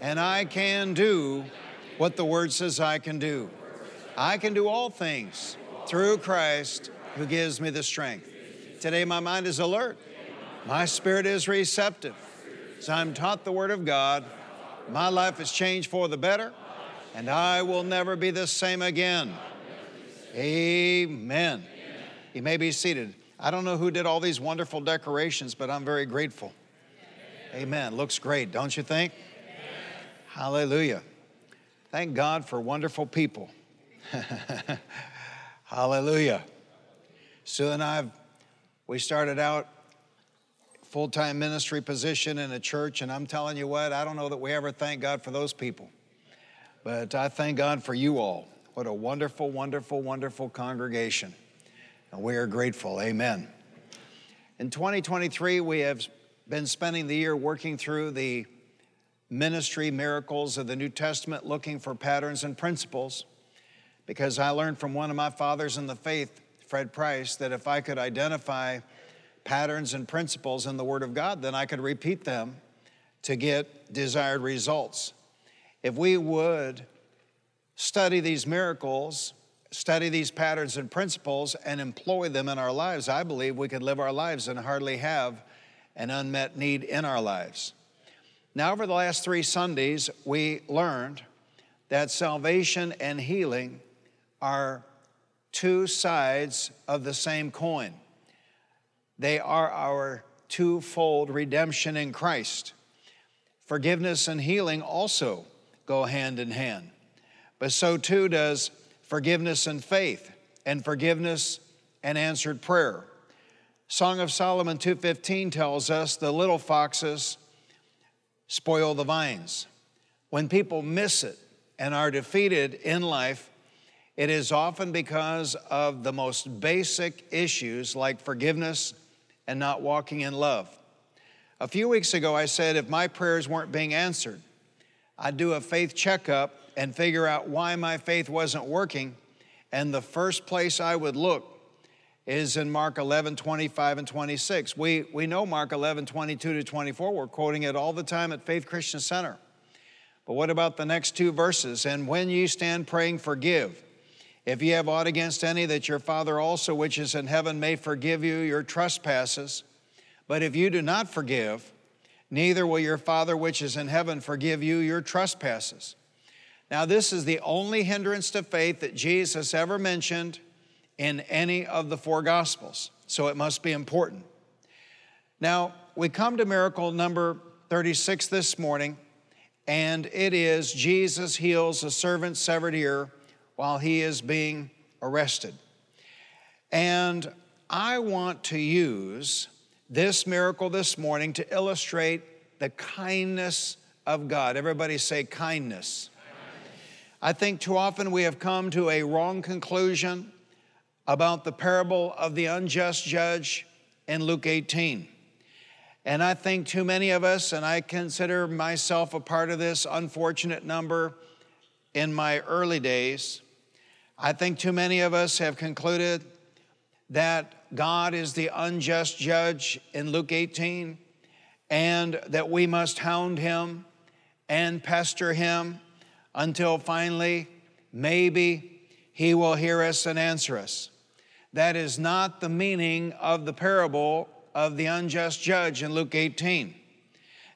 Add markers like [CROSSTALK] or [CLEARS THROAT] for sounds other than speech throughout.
and I can do what the Word says I can do. I can do all things through Christ who gives me the strength. Today, my mind is alert, my spirit is receptive. As I'm taught the Word of God, my life has changed for the better, and I will never be the same again. Amen. You may be seated. I don't know who did all these wonderful decorations, but I'm very grateful. Amen. Looks great, don't you think? Hallelujah. Thank God for wonderful people. [LAUGHS] Hallelujah. Sue and I, we started out full-time ministry position in a church, and I'm telling you what, I don't know that we ever thank God for those people. But I thank God for you all. What a wonderful, wonderful, wonderful congregation. And we are grateful. Amen. In 2023, we have been spending the year working through the ministry miracles of the New Testament, looking for patterns and principles. Because I learned from one of my fathers in the faith, Fred Price, that if I could identify patterns and principles in the Word of God, then I could repeat them to get desired results. If we would study these miracles, study these patterns and principles, and employ them in our lives, I believe we could live our lives and hardly have an unmet need in our lives. Now, over the last three Sundays, we learned that salvation and healing are two sides of the same coin. They are our twofold redemption in Christ. Forgiveness and healing also go hand in hand, but so too does forgiveness and faith, and forgiveness and answered prayer. Song of Solomon 2:15 tells us the little foxes spoil the vines. When people miss it and are defeated in life, it is often because of the most basic issues like forgiveness and not walking in love. A few weeks ago, I said if my prayers weren't being answered, I'd do a faith checkup and figure out why my faith wasn't working. And the first place I would look is in Mark 11, 25 and 26. We, we know Mark 11, 22 to 24. We're quoting it all the time at Faith Christian Center. But what about the next two verses? And when ye stand praying, forgive. If ye have aught against any, that your Father also, which is in heaven, may forgive you your trespasses. But if you do not forgive, neither will your Father, which is in heaven, forgive you your trespasses. Now, this is the only hindrance to faith that Jesus ever mentioned in any of the four Gospels, so it must be important. Now, we come to miracle number 36 this morning, and it is Jesus heals a servant's severed ear while he is being arrested. And I want to use this miracle this morning to illustrate the kindness of God. Everybody say kindness. I think too often we have come to a wrong conclusion about the parable of the unjust judge in Luke 18. And I think too many of us, and I consider myself a part of this unfortunate number in my early days, I think too many of us have concluded that God is the unjust judge in Luke 18 and that we must hound him and pester him until finally, maybe, he will hear us and answer us. That is not the meaning of the parable of the unjust judge in Luke 18.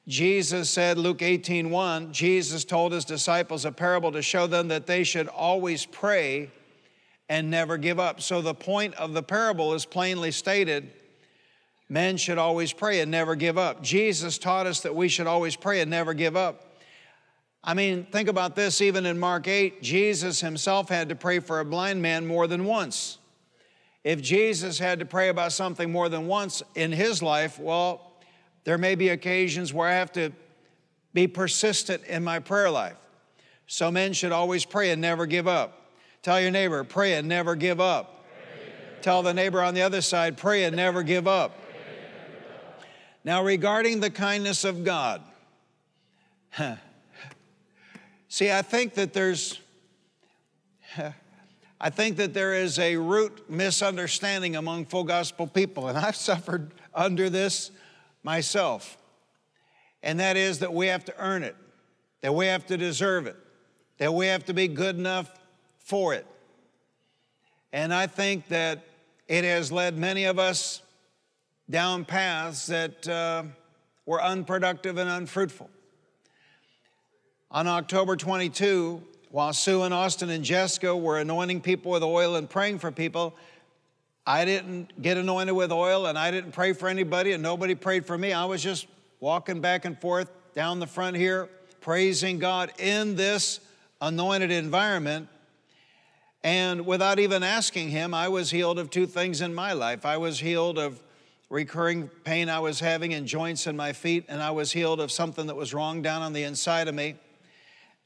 Jesus said, Luke 18, 1, Jesus told his disciples a parable to show them that they should always pray and never give up. So the point of the parable is plainly stated men should always pray and never give up. Jesus taught us that we should always pray and never give up. I mean, think about this even in Mark 8, Jesus himself had to pray for a blind man more than once. If Jesus had to pray about something more than once in his life, well, there may be occasions where I have to be persistent in my prayer life. So men should always pray and never give up. Tell your neighbor, pray and never give up. Tell the neighbor on the other side, pray and never give up. Now, regarding the kindness of God, [LAUGHS] see, I think that there's. [LAUGHS] I think that there is a root misunderstanding among full gospel people, and [LAUGHS] I've suffered under this myself. And that is that we have to earn it, that we have to deserve it, that we have to be good enough for it. And I think that it has led many of us down paths that uh, were unproductive and unfruitful. On October 22, while Sue and Austin and Jessica were anointing people with oil and praying for people, I didn't get anointed with oil and I didn't pray for anybody and nobody prayed for me. I was just walking back and forth down the front here, praising God in this anointed environment. And without even asking Him, I was healed of two things in my life. I was healed of recurring pain I was having in joints in my feet, and I was healed of something that was wrong down on the inside of me.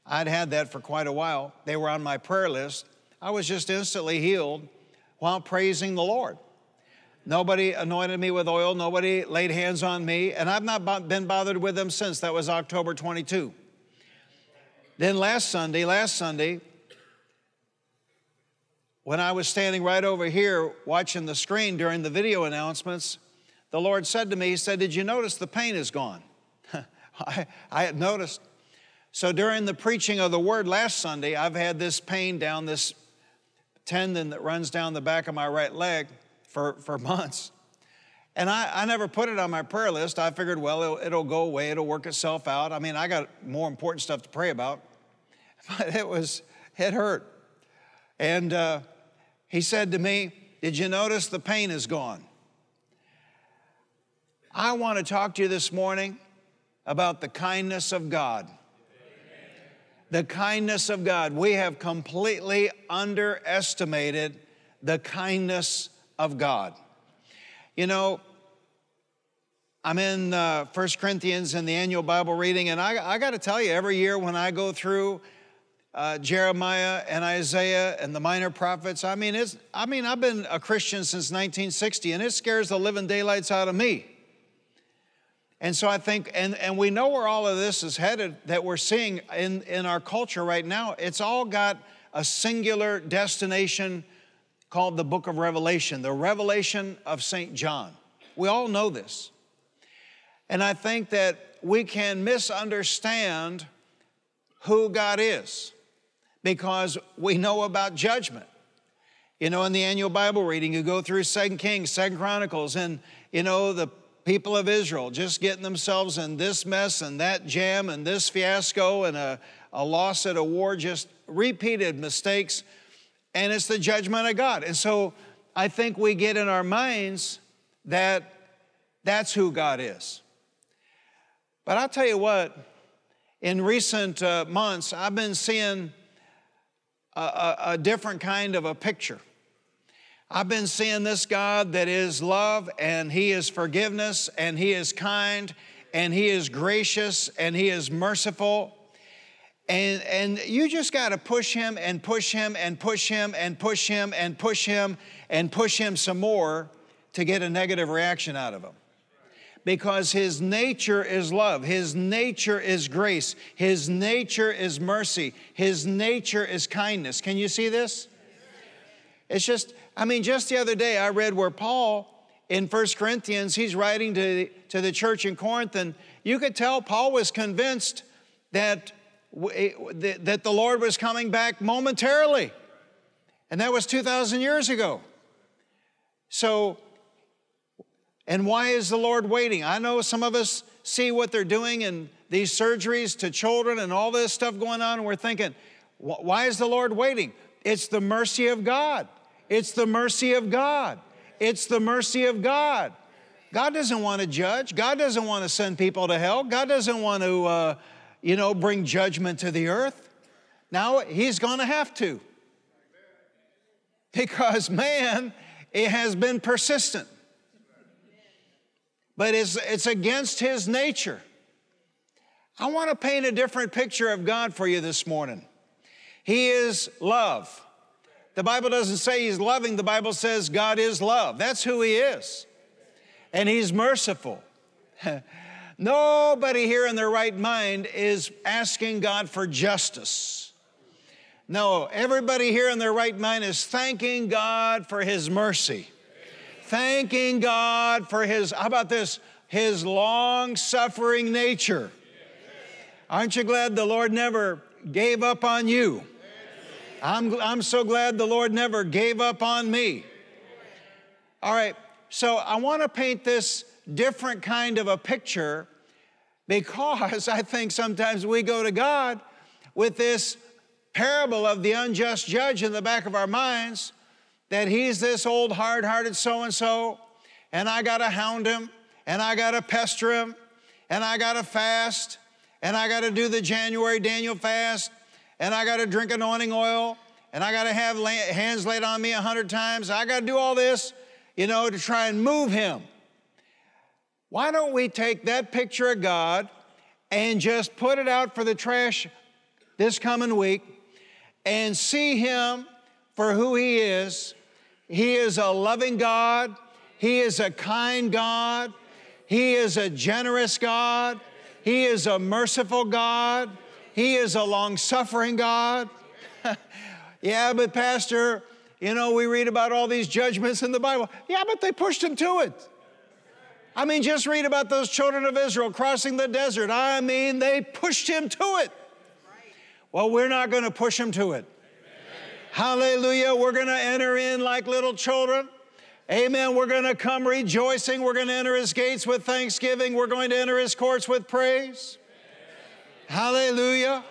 I'd had that for quite a while. They were on my prayer list. I was just instantly healed while praising the Lord. Nobody anointed me with oil, nobody laid hands on me, and I've not been bothered with them since. That was October 22. Then last Sunday, last Sunday, when I was standing right over here watching the screen during the video announcements, the Lord said to me, He said, Did you notice the pain is gone? [LAUGHS] I, I had noticed. So during the preaching of the word last Sunday, I've had this pain down this tendon that runs down the back of my right leg for, for [LAUGHS] months. And I, I never put it on my prayer list. I figured, well, it'll, it'll go away, it'll work itself out. I mean, I got more important stuff to pray about. [LAUGHS] But it was, it hurt. And uh, he said to me, Did you notice the pain is gone? I want to talk to you this morning about the kindness of God the kindness of God. We have completely underestimated the kindness of God. You know, I'm in uh, 1 Corinthians in the annual Bible reading, and I, I got to tell you, every year when I go through uh, Jeremiah and Isaiah and the minor prophets, I mean, it's, I mean, I've been a Christian since 1960, and it scares the living daylights out of me. And so I think, and, and we know where all of this is headed that we're seeing in, in our culture right now. It's all got a singular destination called the book of Revelation, the revelation of St. John. We all know this. And I think that we can misunderstand who God is because we know about judgment. You know, in the annual Bible reading, you go through Second Kings, Second Chronicles, and you know, the people of Israel just getting themselves in this mess and that jam and this fiasco and a, a loss at a war, just repeated mistakes. And it's the judgment of God. And so I think we get in our minds that that's who God is. But I'll tell you what, in recent uh, months, I've been seeing a, a, a different kind of a picture. I've been seeing this God that is love and He is forgiveness and He is kind and He is gracious and He is merciful. And, and you just got to push Him and push Him and push Him and push Him and push Him and push Him some more to get a negative reaction out of Him. Because His nature is love, His nature is grace, His nature is mercy, His nature is kindness. Can you see this? It's just, I mean, just the other day I read where Paul in 1 Corinthians, he's writing to, to the church in Corinth, and you could tell Paul was convinced that, eh, that the Lord was coming back momentarily. And that was 2,000 years ago. So, and why is the Lord waiting? I know some of us see what they're doing and these surgeries to children and all this stuff going on, and we're thinking, why is the Lord waiting? It's the mercy of God. It's the mercy of God. It's the mercy of God. God doesn't want to judge. God doesn't want to send people to hell. God doesn't want to, uh, you know, bring judgment to the earth. Now He's going to have to. Because man, it has been persistent. But it's, it's against His nature. I want to paint a different picture of God for you this morning. He is love. The Bible doesn't say He's loving, the Bible says God is love. That's who He is. And He's merciful. [LAUGHS] Nobody here in their right mind is asking God for justice. No, everybody here in their right mind is thanking God for His mercy. Thanking God for His, how about this? His long suffering nature. Aren't you glad the Lord never gave up on you? I'm, I'm so glad the Lord never gave up on me. All right, so I want to paint this different kind of a picture because [LAUGHS] I think sometimes we go to God with this parable of the unjust judge in the back of our minds that he's this old hard hearted so and so, and I got to hound him, and I got to pester him, and I got to fast, and I got to do the January Daniel fast, and I got to drink anointing oil, and I got to have hands laid on me a hundred times. I got to do all this, you know, to try and move him. Why don't we take that picture of God and just put it out for the trash this coming week and see Him for who He is? He is a loving God, He is a kind God, He is a generous God, He is a merciful God, He is a long suffering God. [LAUGHS] yeah, but Pastor, you know, we read about all these judgments in the Bible. Yeah, but they pushed Him to it. I mean, just read about those children of Israel crossing the desert. I mean, they pushed him to it. Well, we're not going to push him to it. Hallelujah. We're going to enter in like little children. Amen. We're going to come rejoicing. We're going to enter his gates with thanksgiving. We're going to enter his courts with praise. Hallelujah.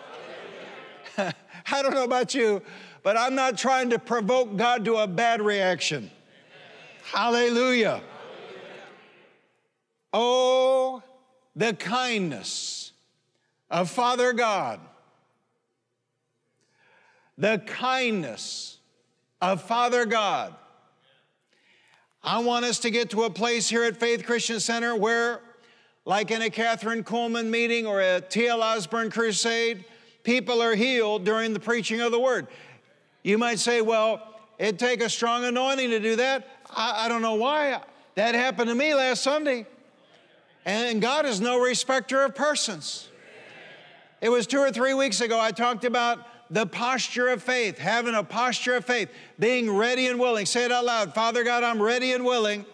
[LAUGHS] I don't know about you, but I'm not trying to provoke God to a bad reaction. Hallelujah. Oh, the kindness of Father God. The kindness of Father God. I want us to get to a place here at Faith Christian Center where, like in a Kathryn Kuhlman meeting or a T.L. Osborn crusade, people are healed during the preaching of the word. You might say, well, it'd take a strong anointing to do that. I, I don't know why. That happened to me last Sunday. And God is no respecter of persons. It was two or three weeks ago I talked about the posture of faith, having a posture of faith, being ready and willing. Say it out loud Father God, I'm ready and willing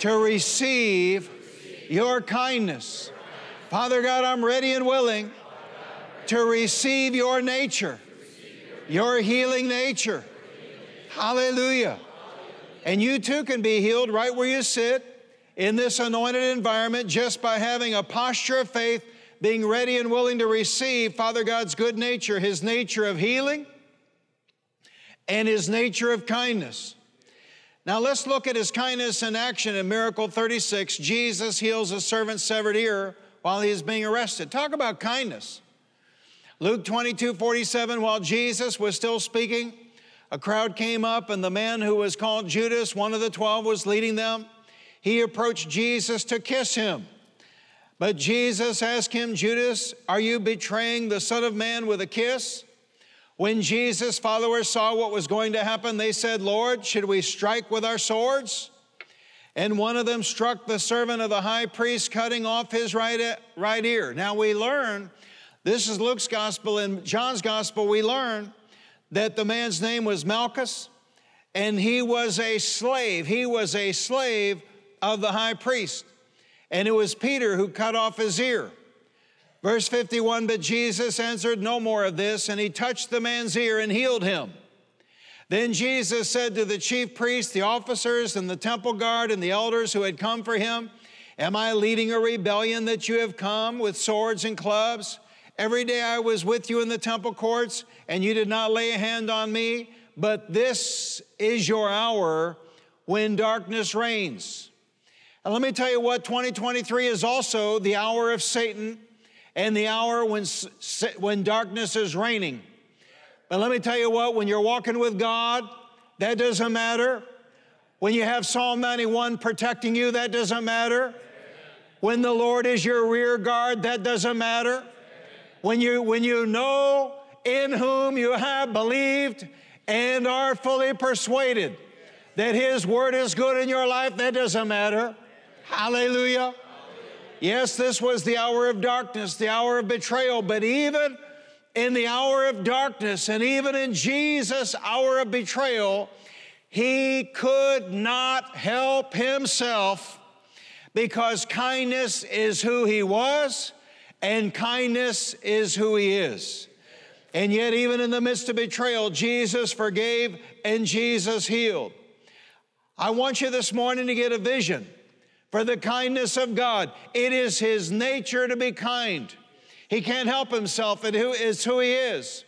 to receive your kindness. Father God, I'm ready and willing to receive your nature, your healing nature. Hallelujah. And you too can be healed right where you sit in this anointed environment just by having a posture of faith, being ready and willing to receive Father God's good nature, His nature of healing and His nature of kindness. Now let's look at His kindness in action in Miracle 36. Jesus heals a servant's severed ear while he is being arrested. Talk about kindness. Luke 22 47, while Jesus was still speaking, a crowd came up, and the man who was called Judas, one of the twelve, was leading them he approached Jesus to kiss him. But Jesus asked him, Judas, are you betraying the Son of Man with a kiss? When Jesus' followers saw what was going to happen, they said, Lord, should we strike with our swords? And one of them struck the servant of the high priest, cutting off his right, right ear. Now we learn, this is Luke's gospel. In John's gospel, we learn that the man's name was Malchus, and he was a slave. He was a slave of the high priest. And it was Peter who cut off his ear. Verse 51 But Jesus answered, No more of this, and he touched the man's ear and healed him. Then Jesus said to the chief priests, the officers, and the temple guard, and the elders who had come for him, Am I leading a rebellion that you have come with swords and clubs? Every day I was with you in the temple courts, and you did not lay a hand on me, but this is your hour when darkness reigns. And let me tell you what, 2023 is also the hour of Satan and the hour when, when darkness is reigning. But let me tell you what, when you're walking with God, that doesn't matter. When you have Psalm 91 protecting you, that doesn't matter. When the Lord is your rear guard, that doesn't matter. When you, when you know in whom you have believed and are fully persuaded that His Word is good in your life, that doesn't matter. Hallelujah. Yes, this was the hour of darkness, the hour of betrayal, but even in the hour of darkness and even in Jesus' hour of betrayal, he could not help himself because kindness is who he was and kindness is who he is. And yet, even in the midst of betrayal, Jesus forgave and Jesus healed. I want you this morning to get a vision for the kindness of God. It is his nature to be kind. He can't help himself, it is who he is.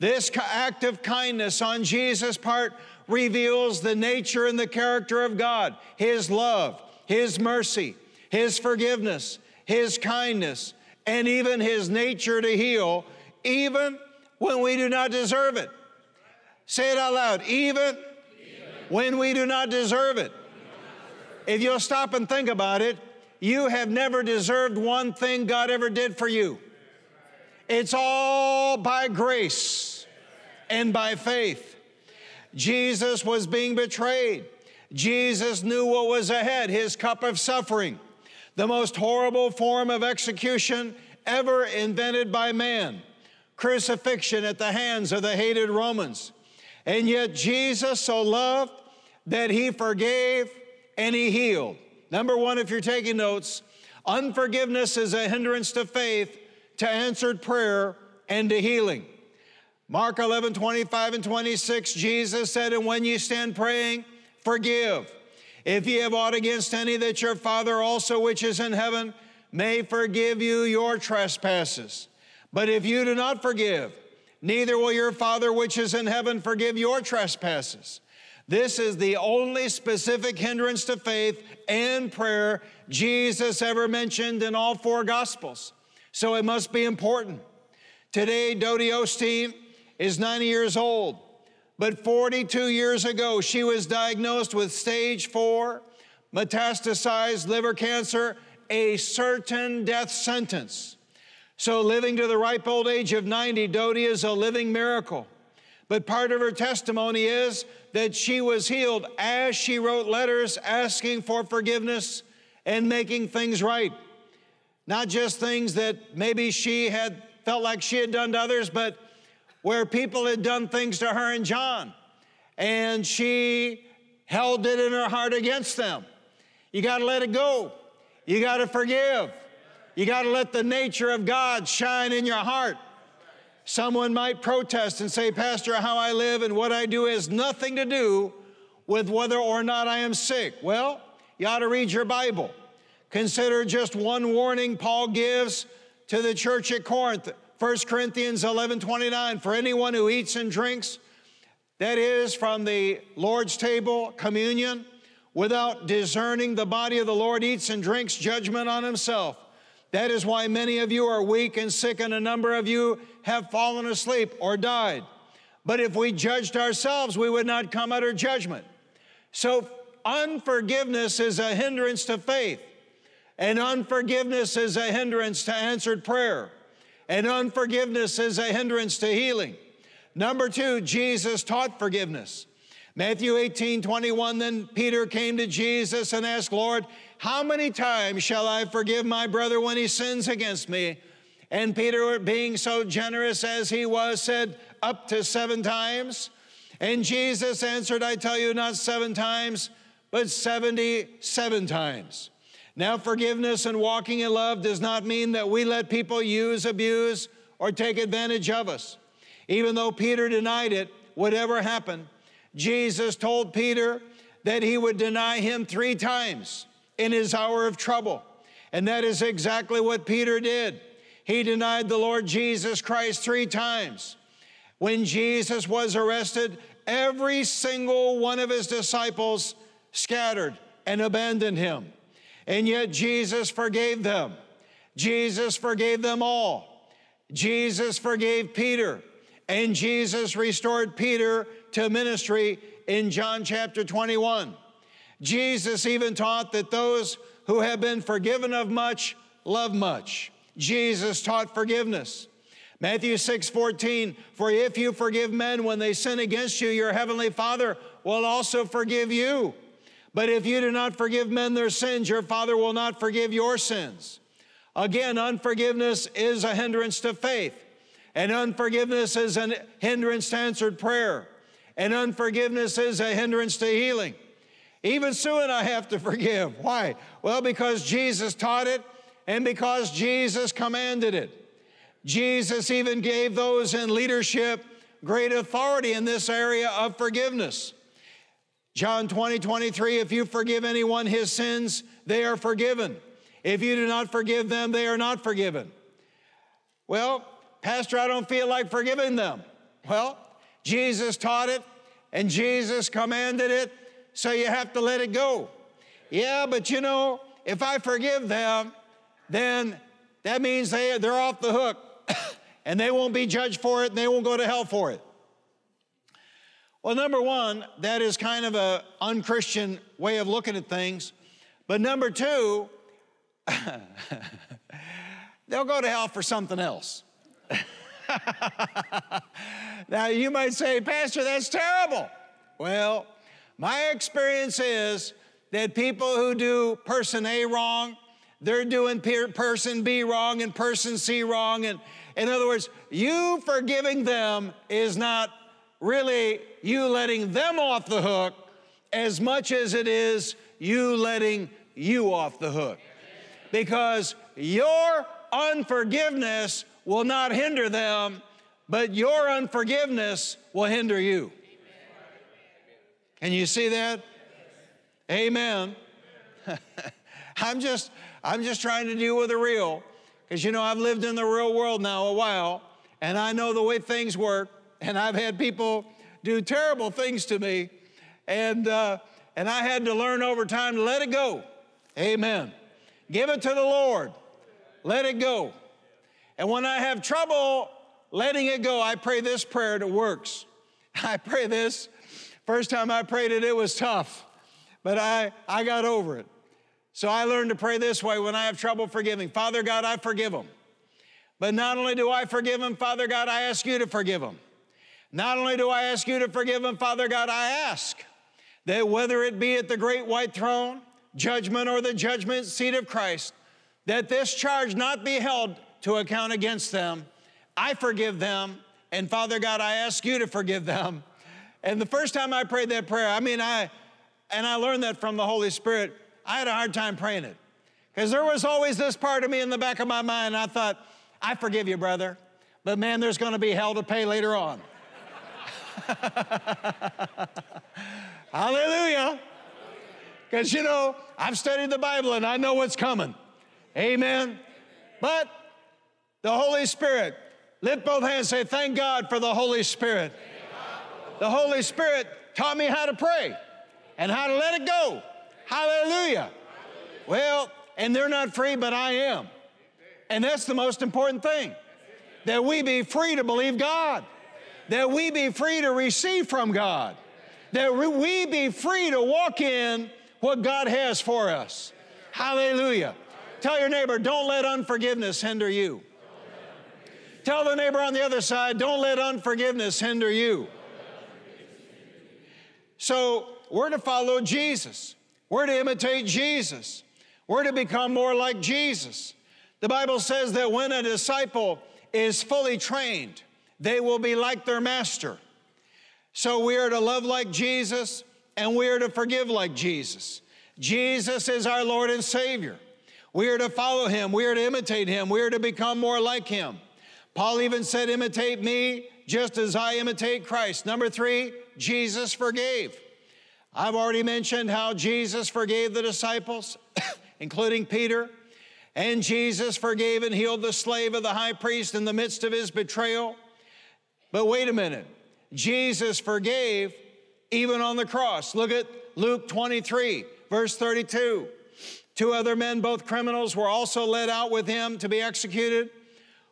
This act of kindness on Jesus' part reveals the nature and the character of God, His love, His mercy, His forgiveness, His kindness, and even His nature to heal, even when we do not deserve it. Say it out loud, even, even. when we do not deserve it. If you'll stop and think about it, you have never deserved one thing God ever did for you. It's all by grace and by faith. Jesus was being betrayed. Jesus knew what was ahead, his cup of suffering, the most horrible form of execution ever invented by man crucifixion at the hands of the hated Romans. And yet, Jesus so loved that he forgave and he healed. Number one, if you're taking notes, unforgiveness is a hindrance to faith to answered prayer and to healing. Mark 11, 25 and 26, Jesus said, And when you stand praying, forgive. If ye have aught against any, that your Father also which is in heaven may forgive you your trespasses. But if you do not forgive, neither will your Father which is in heaven forgive your trespasses. This is the only specific hindrance to faith and prayer Jesus ever mentioned in all four Gospels. So it must be important. Today, Dodie Osteen is 90 years old, but 42 years ago, she was diagnosed with stage four metastasized liver cancer, a certain death sentence. So, living to the ripe old age of 90, Dodie is a living miracle. But part of her testimony is that she was healed as she wrote letters asking for forgiveness and making things right. Not just things that maybe she had felt like she had done to others, but where people had done things to her and John, and she held it in her heart against them. You got to let it go. You got to forgive. You got to let the nature of God shine in your heart. Someone might protest and say, Pastor, how I live and what I do has nothing to do with whether or not I am sick. Well, you ought to read your Bible. Consider just one warning Paul gives to the church at Corinth. 1 Corinthians 11 29. For anyone who eats and drinks, that is, from the Lord's table, communion, without discerning the body of the Lord, eats and drinks judgment on himself. That is why many of you are weak and sick, and a number of you have fallen asleep or died. But if we judged ourselves, we would not come under judgment. So, unforgiveness is a hindrance to faith. And unforgiveness is a hindrance to answered prayer. And unforgiveness is a hindrance to healing. Number two, Jesus taught forgiveness. Matthew 18, 21, then Peter came to Jesus and asked, Lord, how many times shall I forgive my brother when he sins against me? And Peter, being so generous as he was, said, Up to seven times. And Jesus answered, I tell you, not seven times, but 77 times. Now, forgiveness and walking in love does not mean that we let people use, abuse, or take advantage of us. Even though Peter denied it, whatever happened, Jesus told Peter that he would deny him three times in his hour of trouble. And that is exactly what Peter did. He denied the Lord Jesus Christ three times. When Jesus was arrested, every single one of his disciples scattered and abandoned him. And yet Jesus forgave them. Jesus forgave them all. Jesus forgave Peter. And Jesus restored Peter to ministry in John chapter 21. Jesus even taught that those who have been forgiven of much love much. Jesus taught forgiveness. Matthew 6 14, for if you forgive men when they sin against you, your heavenly Father will also forgive you. But if you do not forgive men their sins, your Father will not forgive your sins. Again, unforgiveness is a hindrance to faith, and unforgiveness is a hindrance to answered prayer, and unforgiveness is a hindrance to healing. Even Sue and I have to forgive. Why? Well, because Jesus taught it and because Jesus commanded it. Jesus even gave those in leadership great authority in this area of forgiveness. John 20, 23, if you forgive anyone his sins, they are forgiven. If you do not forgive them, they are not forgiven. Well, Pastor, I don't feel like forgiving them. Well, Jesus taught it and Jesus commanded it, so you have to let it go. Yeah, but you know, if I forgive them, then that means they, they're off the hook [COUGHS] and they won't be judged for it and they won't go to hell for it. Well, number one, that is kind of a unchristian way of looking at things. But number two, [LAUGHS] they'll go to hell for something else. [LAUGHS] now, you might say, Pastor, that's terrible. Well, my experience is that people who do person A wrong, they're doing person B wrong and person C wrong. And in other words, you forgiving them is not really you letting them off the hook as much as it is you letting you off the hook. Because your unforgiveness will not hinder them, but your unforgiveness will hinder you. Can you see that? Amen. [LAUGHS] I'm just I'm just trying to deal with the real because you know I've lived in the real world now a while and I know the way things work and I've had people do terrible things to me and uh, and I had to learn over time to let it go. Amen. Give it to the Lord. Let it go. And when I have trouble letting it go, I pray this prayer that works. [LAUGHS] I pray this. First time I prayed it, it was tough, but I, I got over it. So I learned to pray this way when I have trouble forgiving Father God, I forgive them. But not only do I forgive them, Father God, I ask you to forgive them. Not only do I ask you to forgive them, Father God, I ask that whether it be at the great white throne, judgment, or the judgment seat of Christ, that this charge not be held to account against them. I forgive them. And Father God, I ask you to forgive them. And the first time I prayed that prayer, I mean, I, and I learned that from the Holy Spirit, I had a hard time praying it. Because there was always this part of me in the back of my mind, I thought, I forgive you, brother, but man, there's gonna be hell to pay later on. [LAUGHS] Hallelujah. Because, you know, I've studied the Bible and I know what's coming. Amen. But the Holy Spirit, lift both hands, say, Thank God for the Holy Spirit. The Holy Spirit taught me how to pray and how to let it go. Hallelujah. Well, and they're not free, but I am. And that's the most important thing that we be free to believe God, that we be free to receive from God, that we be free to walk in what God has for us. Hallelujah. Tell your neighbor, don't let unforgiveness hinder you. Tell the neighbor on the other side, don't let unforgiveness hinder you. So, we're to follow Jesus. We're to imitate Jesus. We're to become more like Jesus. The Bible says that when a disciple is fully trained, they will be like their master. So we are to love like Jesus and we are to forgive like Jesus. Jesus is our Lord and Savior. We are to follow him. We are to imitate him. We are to become more like him. Paul even said, Imitate me just as I imitate Christ. Number three, Jesus forgave. I've already mentioned how Jesus forgave the disciples, [COUGHS] including Peter, and Jesus forgave and healed the slave of the high priest in the midst of his betrayal. But wait a minute, Jesus forgave even on the cross. Look at Luke 23, verse 32. Two other men, both criminals, were also led out with him to be executed.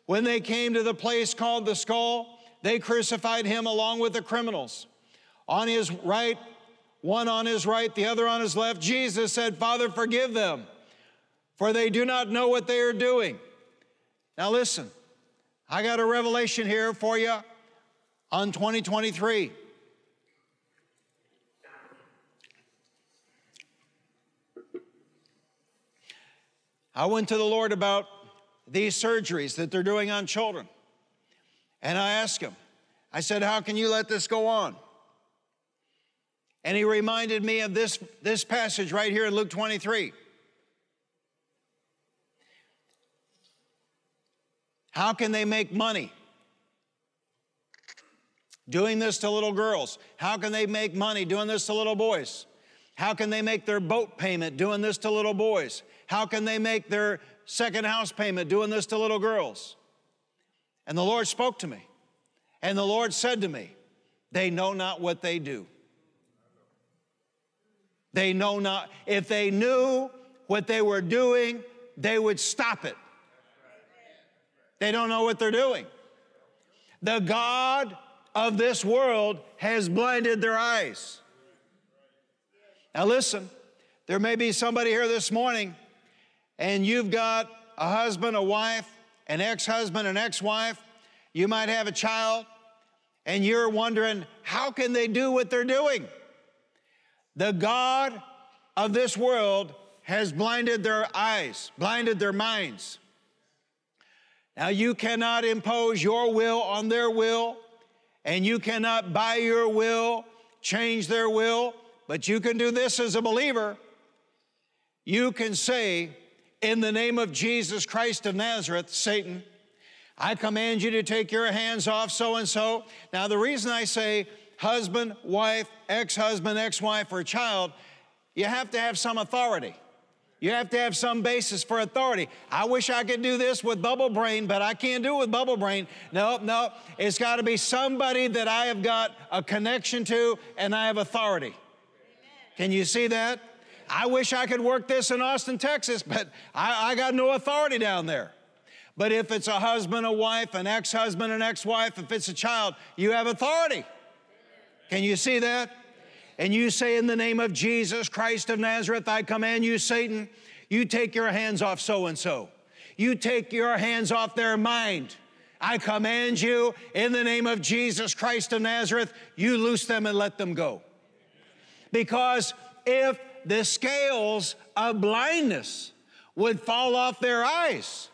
When they came to the place called the skull, they crucified him along with the criminals. On his right, one on his right, the other on his left, Jesus said, Father, forgive them, for they do not know what they are doing. Now listen, I got a revelation here for you on 2023. I went to the Lord about these surgeries that they're doing on children. And I asked him, I said, How can you let this go on? And he reminded me of this, this passage right here in Luke 23. How can they make money? Doing this to little girls. How can they make money doing this to little boys? How can they make their boat payment doing this to little boys? How can they make their second house payment doing this to little girls? And the Lord spoke to me. And the Lord said to me, They know not what they do. They know not. If they knew what they were doing, they would stop it. They don't know what they're doing. The God of this world has blinded their eyes. Now, listen, there may be somebody here this morning, and you've got a husband, a wife, an ex husband, an ex wife. You might have a child, and you're wondering, how can they do what they're doing? The God of this world has blinded their eyes, blinded their minds. Now, you cannot impose your will on their will, and you cannot, by your will, change their will, but you can do this as a believer. You can say, In the name of Jesus Christ of Nazareth, Satan, I command you to take your hands off so and so. Now, the reason I say husband, wife, ex husband, ex wife, or child, you have to have some authority. You have to have some basis for authority. I wish I could do this with bubble brain, but I can't do it with bubble brain. No, no, it's got to be somebody that I have got a connection to and I have authority. Amen. Can you see that? I wish I could work this in Austin, Texas, but I, I got no authority down there. But if it's a husband, a wife, an ex husband, an ex wife, if it's a child, you have authority. Can you see that? And you say, In the name of Jesus Christ of Nazareth, I command you, Satan, you take your hands off so and so. You take your hands off their mind. I command you, in the name of Jesus Christ of Nazareth, you loose them and let them go. Because if the scales of blindness would fall off their eyes,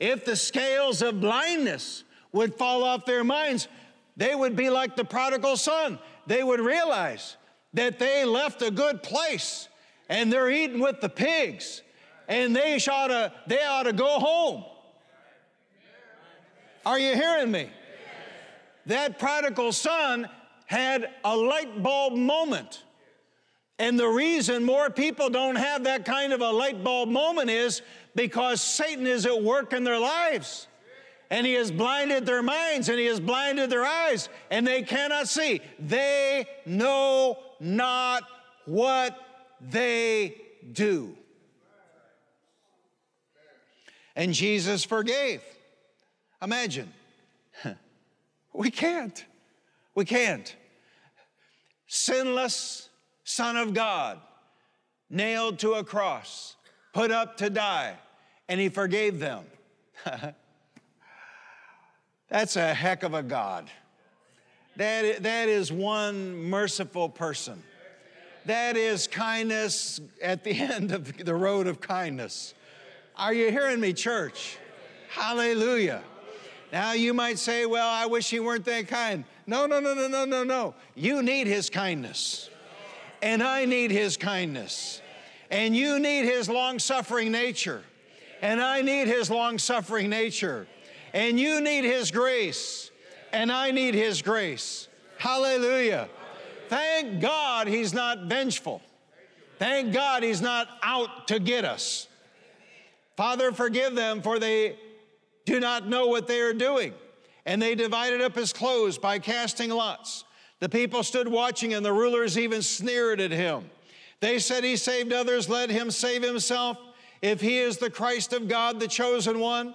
if the scales of blindness would fall off their minds, they would be like the prodigal son they would realize that they left a good place and they're eating with the pigs and they ought to, they ought to go home. Are you hearing me? That prodigal son had a light bulb moment. And the reason more people don't have that kind of a light bulb moment is because Satan is at work in their lives and he has blinded their minds and he has blinded their eyes and they cannot see. They know not what they do. And Jesus forgave. Imagine. [LAUGHS] We can't. We can't. Sinless Son of God, nailed to a cross, put up to die, and he forgave them. [LAUGHS] That's a heck of a God. That, that is one merciful person. That is kindness at the [LAUGHS] end of the road of kindness. Are you hearing me, church? Hallelujah. Now you might say, well, I wish he weren't that kind. No, no, no, no, no, no, no. You need his kindness. And I need his kindness. And you need his long suffering nature. And I need his long suffering nature. And you need His grace, and I need His grace. Hallelujah. Thank God He's not vengeful. Thank God He's not out to get us. Father, forgive them, for they do not know what they are doing. And they divided up his clothes by casting lots. The people stood watching, and the rulers even sneered at him. They said, He saved others, let him save himself. If he is the Christ of God, the chosen one,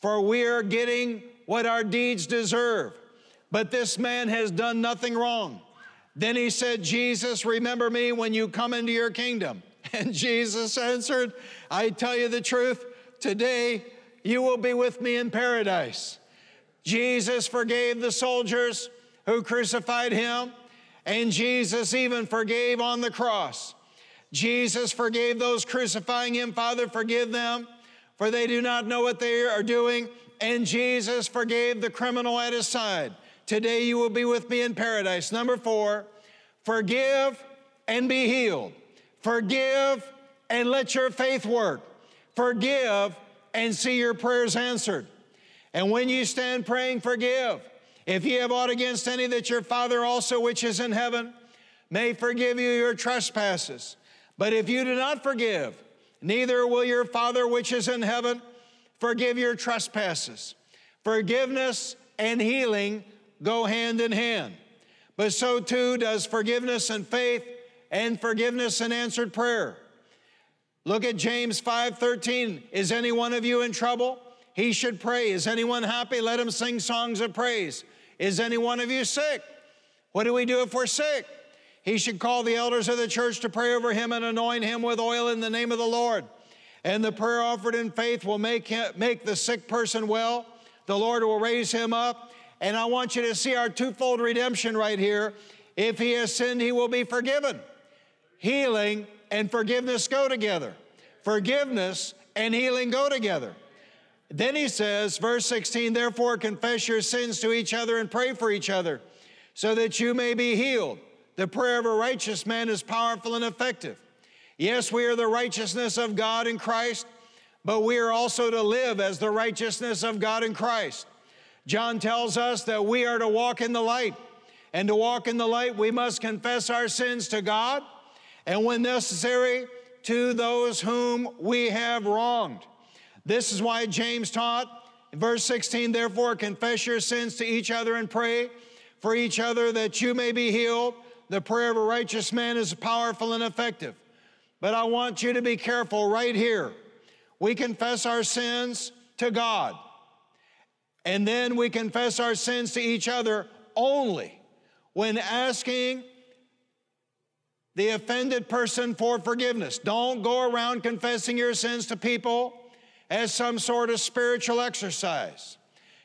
for we are getting what our deeds deserve. But this man has done nothing wrong. Then he said, Jesus, remember me when you come into your kingdom. [LAUGHS] And Jesus answered, I tell you the truth, today you will be with me in paradise. Jesus forgave the soldiers who crucified him, and Jesus even forgave on the cross. Jesus forgave those crucifying him. Father, forgive them, for they do not know what they are doing. And Jesus forgave the criminal at his side. Today you will be with me in paradise. Number four, forgive and be healed. Forgive and let your faith work. Forgive and see your prayers answered. And when you stand praying, forgive. If ye have aught against any, that your Father also, which is in heaven, may forgive you your trespasses. But if you do not forgive, neither will your Father, which is in heaven, forgive your trespasses. Forgiveness and healing go hand in hand. But so too does forgiveness and faith and forgiveness and answered prayer. Look at James 5:13. Is any one of you in trouble? He should pray. Is anyone happy? Let him sing songs of praise. Is any one of you sick? What do we do if we're sick? He should call the elders of the church to pray over him and anoint him with oil in the name of the Lord. And the prayer offered in faith will make, him, make the sick person well. The Lord will raise him up. And I want you to see our twofold redemption right here. If he has sinned, he will be forgiven. Healing and forgiveness go together. Forgiveness and healing go together. Then he says, verse 16, therefore confess your sins to each other and pray for each other so that you may be healed. The prayer of a righteous man is powerful and effective. Yes, we are the righteousness of God in Christ, but we are also to live as the righteousness of God in Christ. John tells us that we are to walk in the light. And to walk in the light, we must confess our sins to God and, when necessary, to those whom we have wronged. This is why James taught in verse 16, therefore, confess your sins to each other and pray for each other that you may be healed. The prayer of a righteous man is powerful and effective. But I want you to be careful right here. We confess our sins to God, and then we confess our sins to each other only when asking the offended person for forgiveness. Don't go around confessing your sins to people as some sort of spiritual exercise.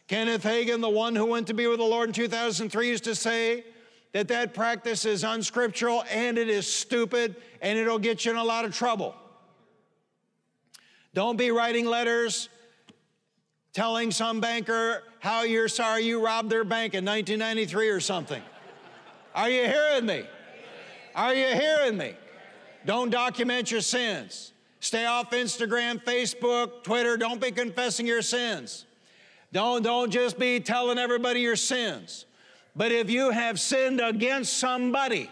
Kenneth Hagin, the one who went to be with the Lord in 2003, used to say that that practice is unscriptural and it is stupid and it'll get you in a lot of trouble. Don't be writing letters telling some banker how you're sorry you robbed their bank in 1993 or something. Are you hearing me? Are you hearing me? Don't document your sins. Stay off Instagram, Facebook, Twitter. Don't be confessing your sins. Don't, don't just be telling everybody your sins. But if you have sinned against somebody,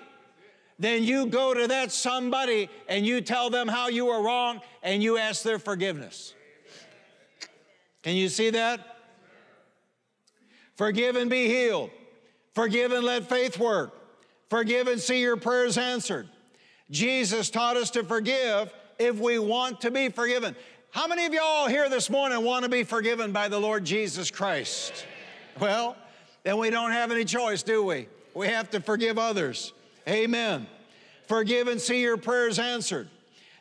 then you go to that somebody and you tell them how you were wrong and you ask their forgiveness. Can you see that? Forgive and be healed. Forgive and let faith work. Forgive and see your prayers answered. Jesus taught us to forgive if we want to be forgiven. How many of y'all here this morning want to be forgiven by the Lord Jesus Christ? Well, then we don't have any choice, do we? We have to forgive others. Amen. Forgive and see your prayers answered.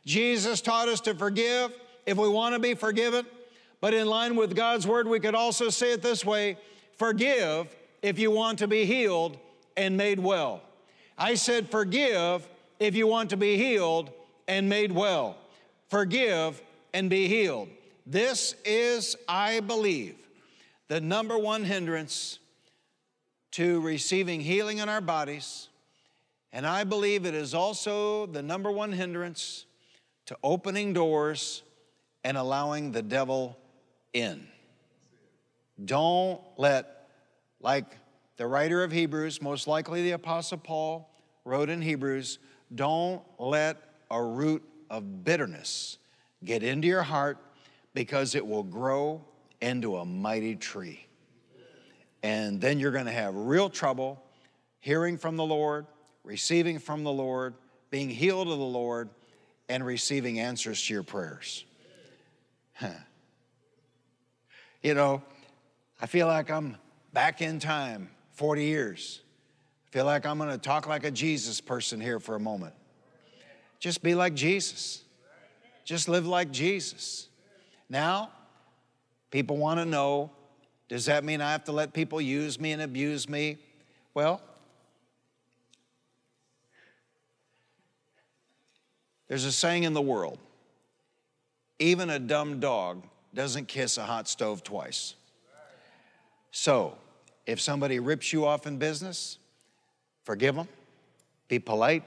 Jesus taught us to forgive if we want to be forgiven, but in line with God's word, we could also say it this way forgive if you want to be healed and made well. I said, forgive if you want to be healed and made well. Forgive and be healed. This is, I believe, the number one hindrance to receiving healing in our bodies. And I believe it is also the number one hindrance to opening doors and allowing the devil in. Don't let, like the writer of Hebrews, most likely the Apostle Paul wrote in Hebrews, don't let a root of bitterness get into your heart because it will grow into a mighty tree. And then you're going to have real trouble hearing from the Lord, receiving from the Lord, being healed of the Lord, and receiving answers to your prayers. Huh. You know, I feel like I'm back in time 40 years. I feel like I'm going to talk like a Jesus person here for a moment. Just be like Jesus. Just live like Jesus. Now, people want to know does that mean I have to let people use me and abuse me? Well, there's a saying in the world even a dumb dog doesn't kiss a hot stove twice. So, if somebody rips you off in business, forgive them, be polite,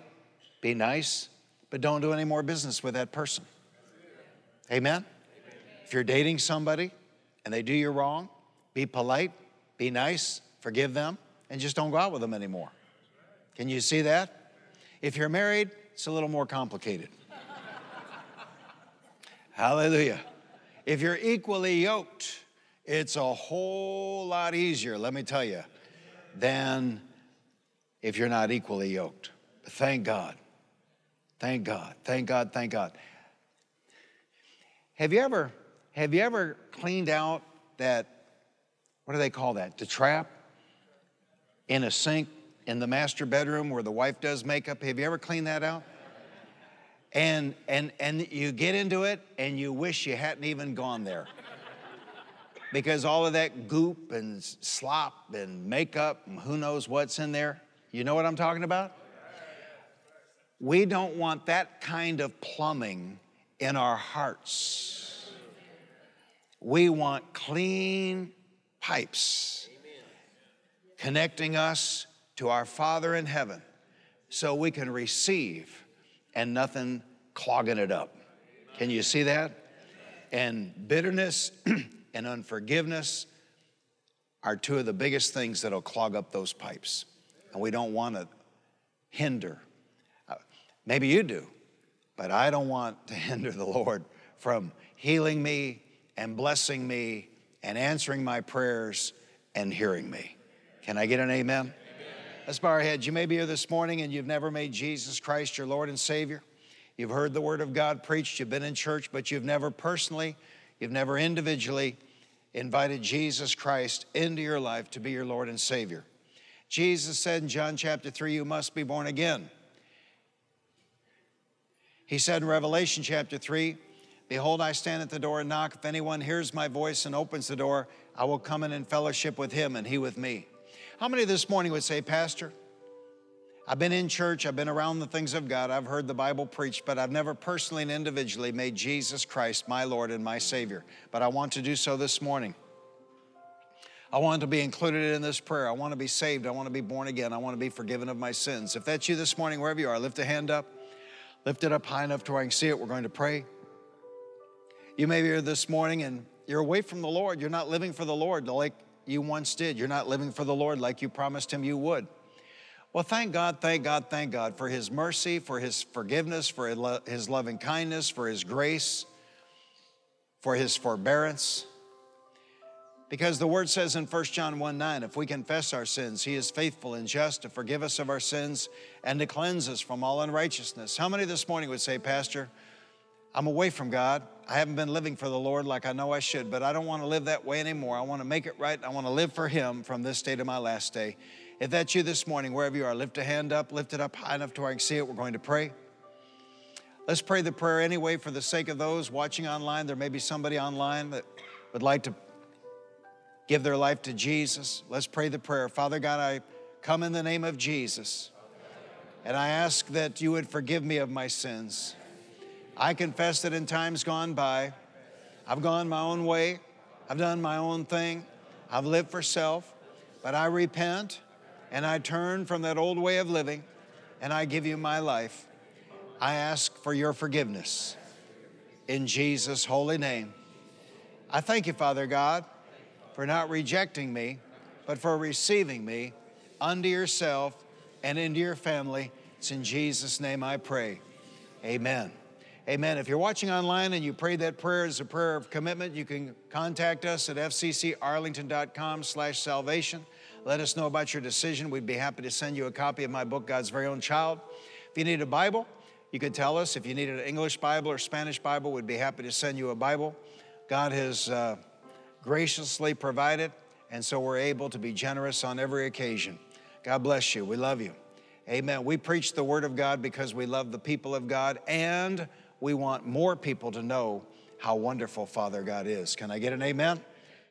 be nice, but don't do any more business with that person. Amen? If you're dating somebody and they do you wrong, be polite, be nice, forgive them, and just don't go out with them anymore. Can you see that? If you're married, it's a little more complicated. [LAUGHS] Hallelujah. If you're equally yoked, it's a whole lot easier, let me tell you, than if you're not equally yoked. But thank God. Thank God. Thank God. Thank God. Have you ever have you ever cleaned out that what do they call that? The trap in a sink in the master bedroom where the wife does makeup. Have you ever cleaned that out? And and and you get into it and you wish you hadn't even gone there because all of that goop and slop and makeup and who knows what's in there. You know what I'm talking about? We don't want that kind of plumbing in our hearts. We want clean pipes connecting us to our Father in heaven so we can receive and nothing clogging it up. Can you see that? And bitterness [CLEARS THROAT] and unforgiveness are two of the biggest things that'll clog up those pipes. And we don't want to hinder. Uh, maybe you do, but I don't want to [LAUGHS] hinder the Lord from healing me and blessing me and answering my prayers and hearing me. Can I get an amen? amen? Let's bow our heads. You may be here this morning and you've never made Jesus Christ your Lord and Savior. You've heard the Word of God preached, you've been in church, but you've never personally, you've never individually invited Jesus Christ into your life to be your Lord and Savior. Jesus said in John chapter 3, You must be born again. He said in Revelation chapter 3, Behold, I stand at the door and knock. If anyone hears my voice and opens the door, I will come in and fellowship with him and he with me. How many this morning would say, Pastor, I've been in church, I've been around the things of God, I've heard the Bible preached, but I've never personally and individually made Jesus Christ my Lord and my Savior. But I want to do so this morning. I want to be included in this prayer. I want to be saved. I want to be born again. I want to be forgiven of my sins. If that's you this morning, wherever you are, lift a hand up. Lift it up high enough to where I can see it. We're going to pray. You may be here this morning and you're away from the Lord. You're not living for the Lord like you once did. You're not living for the Lord like you promised Him you would. Well, thank God, thank God, thank God for His mercy, for His forgiveness, for His loving kindness, for His grace, for His forbearance. Because the word says in 1 John 1 9, if we confess our sins, He is faithful and just to forgive us of our sins and to cleanse us from all unrighteousness. How many this morning would say, Pastor, I'm away from God. I haven't been living for the Lord like I know I should, but I don't want to live that way anymore. I want to make it right. I want to live for Him from this day to my last day. If that's you this morning, wherever you are, lift a hand up, lift it up high enough to where I can see it. We're going to pray. Let's pray the prayer anyway for the sake of those watching online. There may be somebody online that would like to give their life to Jesus. Let's pray the prayer. Father God, I come in the name of Jesus, and I ask that you would forgive me of my sins. I confess that in times gone by, I've gone my own way, I've done my own thing, I've lived for self, but I repent and I turn from that old way of living and I give you my life. I ask for your forgiveness in Jesus' holy name. I thank you, Father God, for not rejecting me, but for receiving me unto yourself and into your family. It's in Jesus' name I pray. Amen. Amen. If you're watching online and you prayed that prayer as a prayer of commitment, you can contact us at fccarlington.com slash salvation. Let us know about your decision. We'd be happy to send you a copy of my book, God's Very Own Child. If you need a Bible, you could tell us. If you need an English Bible or Spanish Bible, we'd be happy to send you a Bible. God has uh, graciously provided, and so we're able to be generous on every occasion. God bless you. We love you. Amen. We preach the Word of God because we love the people of God and we want more people to know how wonderful Father God is. Can I get an amen?